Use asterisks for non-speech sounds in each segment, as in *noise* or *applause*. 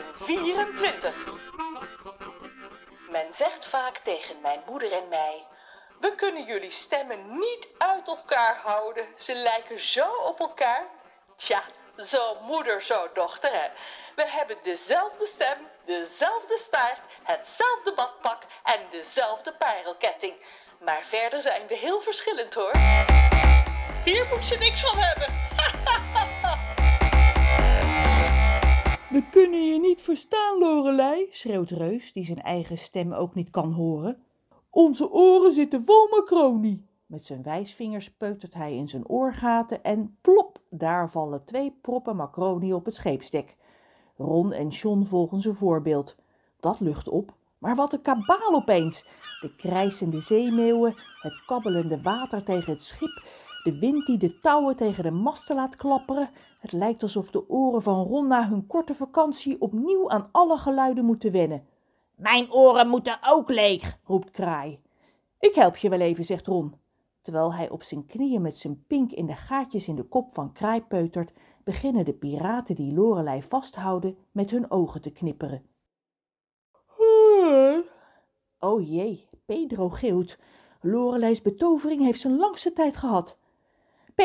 aflevering 24. Men zegt vaak tegen mijn moeder en mij: We kunnen jullie stemmen niet uit elkaar houden. Ze lijken zo op elkaar. Tja, zo moeder, zo dochter, hè. We hebben dezelfde stem, dezelfde staart, hetzelfde badpak en dezelfde parelketting. Maar verder zijn we heel verschillend, hoor. Hier moet ze niks van hebben. *laughs* We kunnen je niet verstaan, Lorelei, schreeuwt Reus, die zijn eigen stem ook niet kan horen. Onze oren zitten vol macronie. Met zijn wijsvingers peutert hij in zijn oorgaten en plop, daar vallen twee proppen macronie op het scheepsdek. Ron en John volgen zijn voorbeeld. Dat lucht op, maar wat een kabaal opeens. De krijsende zeemeeuwen, het kabbelende water tegen het schip, de wind die de touwen tegen de masten laat klapperen. Het lijkt alsof de oren van Ron na hun korte vakantie opnieuw aan alle geluiden moeten wennen. Mijn oren moeten ook leeg, roept Kraai. Ik help je wel even, zegt Ron. Terwijl hij op zijn knieën met zijn pink in de gaatjes in de kop van Kraai peutert, beginnen de piraten die Lorelei vasthouden met hun ogen te knipperen. Oh jee, Pedro gilt. Lorelei's betovering heeft zijn langste tijd gehad.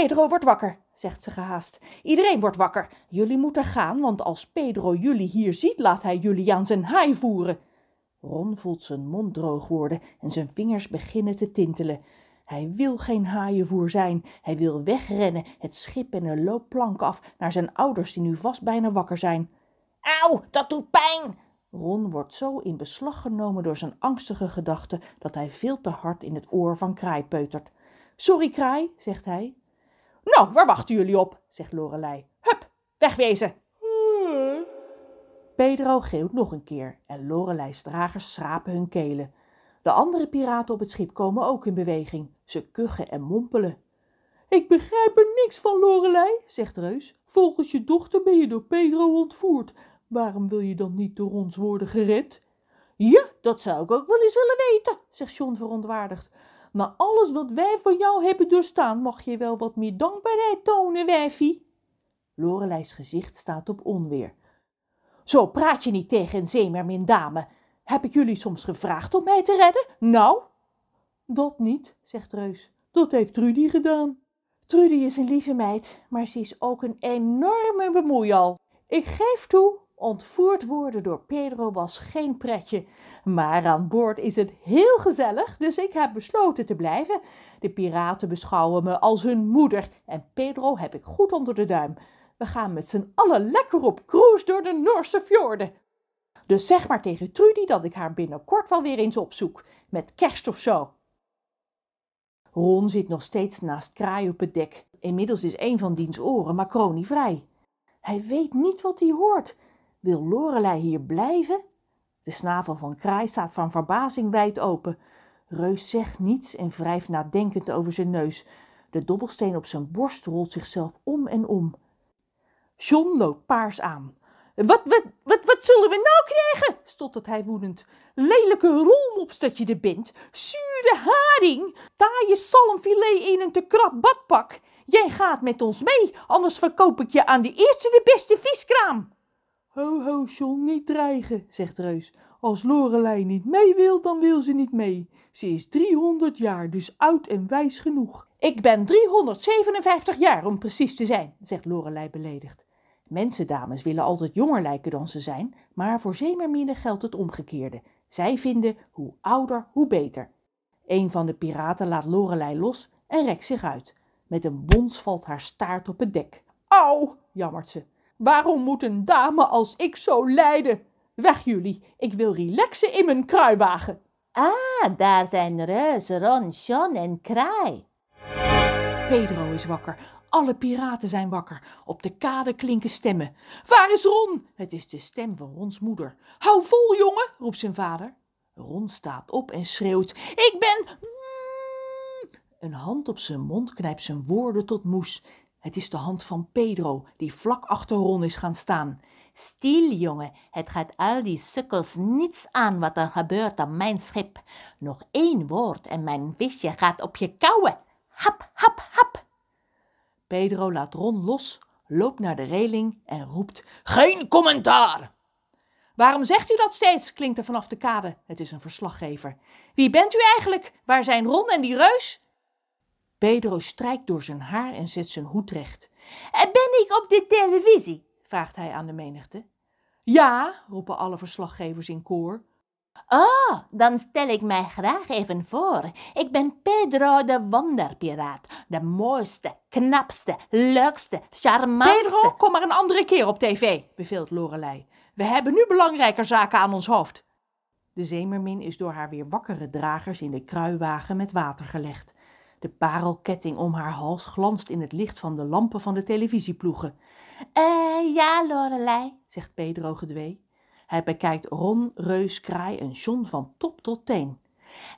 Pedro wordt wakker, zegt ze gehaast. Iedereen wordt wakker. Jullie moeten gaan, want als Pedro jullie hier ziet, laat hij jullie aan zijn haai voeren. Ron voelt zijn mond droog worden en zijn vingers beginnen te tintelen. Hij wil geen haaienvoer zijn. Hij wil wegrennen, het schip en de loopplank af naar zijn ouders die nu vast bijna wakker zijn. Auw, dat doet pijn! Ron wordt zo in beslag genomen door zijn angstige gedachten dat hij veel te hard in het oor van Kraai peutert. Sorry, Kraai, zegt hij. Nou, waar wachten jullie op? zegt Lorelei. Hup, wegwezen! Pedro geeuwt nog een keer en Lorelei's dragers schrapen hun kelen. De andere piraten op het schip komen ook in beweging. Ze kuchen en mompelen. Ik begrijp er niks van, Lorelei, zegt Reus. Volgens je dochter ben je door Pedro ontvoerd. Waarom wil je dan niet door ons worden gered? Ja, dat zou ik ook wel eens willen weten, zegt John verontwaardigd. Na alles wat wij voor jou hebben doorstaan, mag je wel wat meer dankbaarheid tonen, wijfie. Lorelei's gezicht staat op onweer. Zo praat je niet tegen een zeemermin dame. Heb ik jullie soms gevraagd om mij te redden? Nou? Dat niet, zegt Reus. Dat heeft Trudy gedaan. Trudy is een lieve meid, maar ze is ook een enorme bemoeial. Ik geef toe, ontvoerd worden door Pedro was geen pretje. Maar aan boord is het heel gezellig, dus ik heb besloten te blijven. De piraten beschouwen me als hun moeder en Pedro heb ik goed onder de duim. We gaan met z'n allen lekker op cruise door de Noorse fjorden. Dus zeg maar tegen Trudy dat ik haar binnenkort wel weer eens opzoek, met kerst of zo. Ron zit nog steeds naast Kraai op het dek. Inmiddels is een van diens oren Macroni vrij. Hij weet niet wat hij hoort. Wil Lorelei hier blijven? De snavel van Kraai staat van verbazing wijd open. Reus zegt niets en wrijft nadenkend over zijn neus. De dobbelsteen op zijn borst rolt zichzelf om en om. John loopt paars aan. Wat, wat, wat, wat zullen we nou krijgen? stottert hij woedend. Lelijke rolmops dat je er bent, zure haring, taaie salmfilet in een te krap badpak. Jij gaat met ons mee, anders verkoop ik je aan de eerste de beste viskraam. Ho, ho, John, niet dreigen, zegt Reus. Als Lorelei niet mee wil, dan wil ze niet mee. Ze is 300 jaar, dus oud en wijs genoeg. Ik ben 357 jaar, om precies te zijn, zegt Lorelei beledigd. Mensendames willen altijd jonger lijken dan ze zijn, maar voor zeemerminnen geldt het omgekeerde. Zij vinden hoe ouder, hoe beter. Een van de piraten laat Lorelei los en rekt zich uit. Met een bons valt haar staart op het dek. Au, jammert ze. Waarom moet een dame als ik zo lijden? Weg jullie, ik wil relaxen in mijn kruiwagen. Ah, daar zijn Reus, Ron, John en Kraai. Pedro is wakker. Alle piraten zijn wakker. Op de kade klinken stemmen. Waar is Ron? Het is de stem van Rons moeder. Hou vol, jongen, roept zijn vader. Ron staat op en schreeuwt. Ik ben... Een hand op zijn mond knijpt zijn woorden tot moes. Het is de hand van Pedro, die vlak achter Ron is gaan staan. Stil, jongen, het gaat al die sukkels niets aan wat er gebeurt aan mijn schip. Nog één woord en mijn visje gaat op je kauwen. Hap, hap, hap. Pedro laat Ron los, loopt naar de reling en roept: Geen commentaar! Waarom zegt u dat steeds? klinkt er vanaf de kade. Het is een verslaggever. Wie bent u eigenlijk? Waar zijn Ron en die reus? Pedro strijkt door zijn haar en zet zijn hoed recht. Ben ik op de televisie? vraagt hij aan de menigte. Ja, roepen alle verslaggevers in koor. Oh, dan stel ik mij graag even voor. Ik ben Pedro de Wonderpiraat. De mooiste, knapste, leukste, charmantste. Pedro, kom maar een andere keer op tv, beveelt Lorelei. We hebben nu belangrijker zaken aan ons hoofd. De zeemermin is door haar weer wakkere dragers in de kruiwagen met water gelegd. De parelketting om haar hals glanst in het licht van de lampen van de televisieploegen. Eh, ja, Lorelei, zegt Pedro gedwee. Hij bekijkt Ron, Reus, Kraai en John van top tot teen.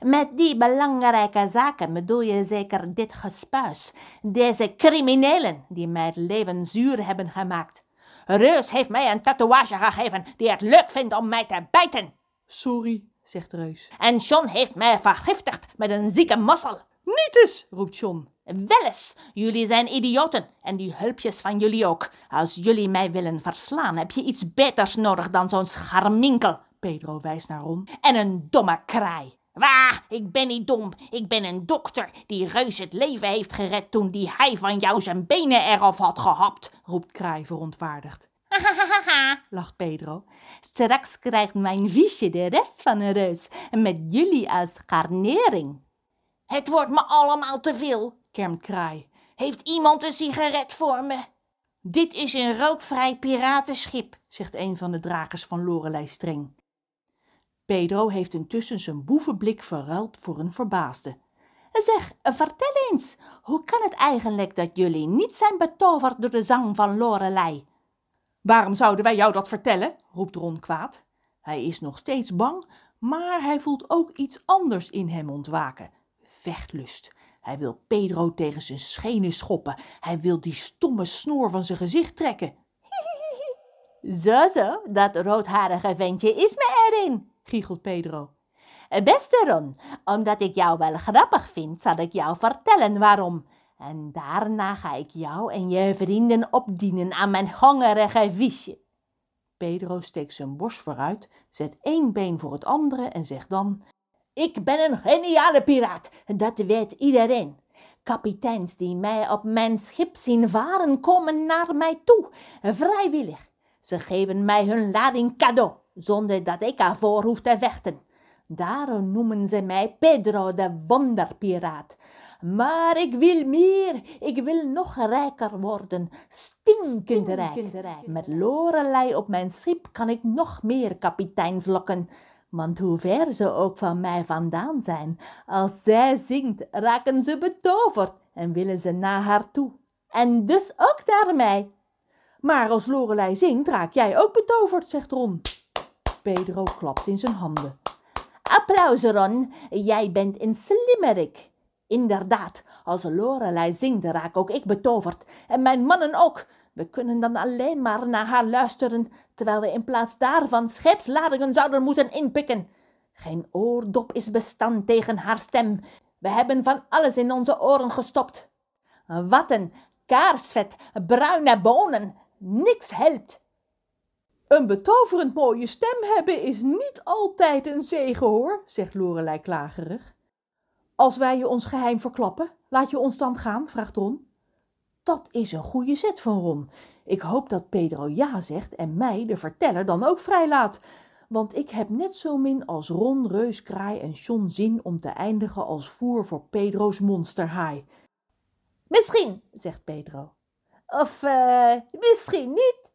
Met die belangrijke zaken bedoel je zeker dit gespuis. Deze criminelen die mij het leven zuur hebben gemaakt. Reus heeft mij een tatoeage gegeven die het leuk vindt om mij te bijten. Sorry, zegt Reus. En John heeft mij vergiftigd met een zieke mossel. Niet eens, roept John. Wel eens, jullie zijn idioten en die hulpjes van jullie ook. Als jullie mij willen verslaan, heb je iets beters nodig dan zo'n scharminkel. Pedro wijst naar Ron. En een domme kraai. Wah, ik ben niet dom. Ik ben een dokter die reus het leven heeft gered toen die hij van jou zijn benen eraf had gehapt, roept Kraai verontwaardigd. Hahaha, *laughs* lacht Pedro. Straks krijgt mijn wiesje de rest van een reus, met jullie als garnering. Het wordt me allemaal te veel, kermt Kraai. Heeft iemand een sigaret voor me? Dit is een rookvrij piratenschip, zegt een van de dragers van Lorelei streng. Pedro heeft intussen zijn boevenblik verruild voor een verbaasde. Zeg, vertel eens, hoe kan het eigenlijk dat jullie niet zijn betoverd door de zang van Lorelei? Waarom zouden wij jou dat vertellen? roept Ron kwaad. Hij is nog steeds bang, maar hij voelt ook iets anders in hem ontwaken. Vechtlust. Hij wil Pedro tegen zijn schenen schoppen. Hij wil die stomme snoer van zijn gezicht trekken. *laughs* Zo, zo, dat roodharige ventje is me erin, giechelt Pedro. Beste Ron, omdat ik jou wel grappig vind, zal ik jou vertellen waarom. En daarna ga ik jou en je vrienden opdienen aan mijn hongerige visje. Pedro steekt zijn borst vooruit, zet één been voor het andere en zegt dan: Ik ben een geniale piraat, dat weet iedereen. Kapiteins die mij op mijn schip zien varen, komen naar mij toe, vrijwillig. Ze geven mij hun lading cadeau, zonder dat ik ervoor hoef te vechten. Daarom noemen ze mij Pedro de Wonderpiraat. Maar ik wil meer, ik wil nog rijker worden, stinkend rijk. Met Lorelei op mijn schip kan ik nog meer kapiteins lokken. Want hoe ver ze ook van mij vandaan zijn, als zij zingt, raken ze betoverd en willen ze naar haar toe. En dus ook naar mij. Maar als Lorelei zingt, raak jij ook betoverd, zegt Ron. Pedro klapt in zijn handen. Applaus, Ron, jij bent een slimmerik. Inderdaad, als Lorelei zingt, raak ook ik betoverd. En mijn mannen ook. We kunnen dan alleen maar naar haar luisteren, terwijl we in plaats daarvan scheepsladingen zouden moeten inpikken. Geen oordop is bestand tegen haar stem. We hebben van alles in onze oren gestopt. Watten, kaarsvet, bruine bonen, niks helpt. Een betoverend mooie stem hebben is niet altijd een zegen, hoor, zegt Lorelei klagerig. Als wij je ons geheim verklappen, laat je ons dan gaan, vraagt Ron. Dat is een goede zet van Ron. Ik hoop dat Pedro ja zegt en mij, de verteller, dan ook vrijlaat. Want ik heb net zo min als Ron, Reus, Kraai en John zin om te eindigen als voer voor Pedro's monsterhaai. Misschien, zegt Pedro. Of uh, misschien niet.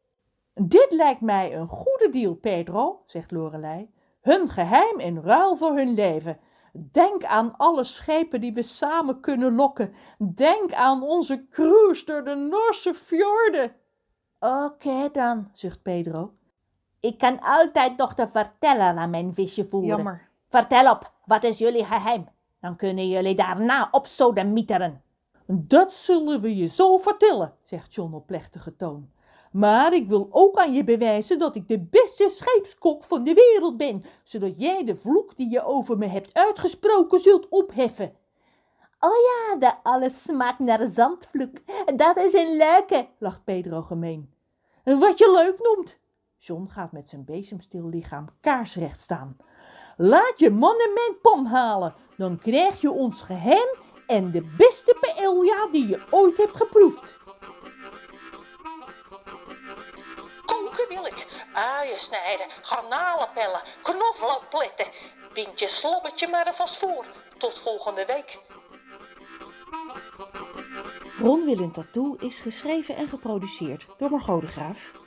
Dit lijkt mij een goede deal, Pedro, zegt Lorelei. Hun geheim in ruil voor hun leven. Denk aan alle schepen die we samen kunnen lokken. Denk aan onze cruise door de Noorse fjorden. Oké dan, zucht Pedro. Ik kan altijd nog te vertellen aan mijn visje voeren. Jammer. Vertel op, wat is jullie geheim? Dan kunnen jullie daarna op sodemieteren. Dat zullen we je zo vertellen, zegt John op plechtige toon. Maar ik wil ook aan je bewijzen dat ik de beste scheepskok van de wereld ben, zodat jij de vloek die je over me hebt uitgesproken zult opheffen. Oh ja, de alles smaakt naar zandvloek. Dat is een leuke, lacht Pedro gemeen. Wat je leuk noemt. John gaat met zijn bezemstil lichaam kaarsrecht staan. Laat je man en mijn pom halen, dan krijg je ons geheim en de beste paella die je ooit hebt geproefd. Ik, uien snijden, garnalen pellen, knoflook pletten. Bind je slobbertje maar er vast voor. Tot volgende week. Ron wil een tattoo is geschreven en geproduceerd door Margot de Graaf.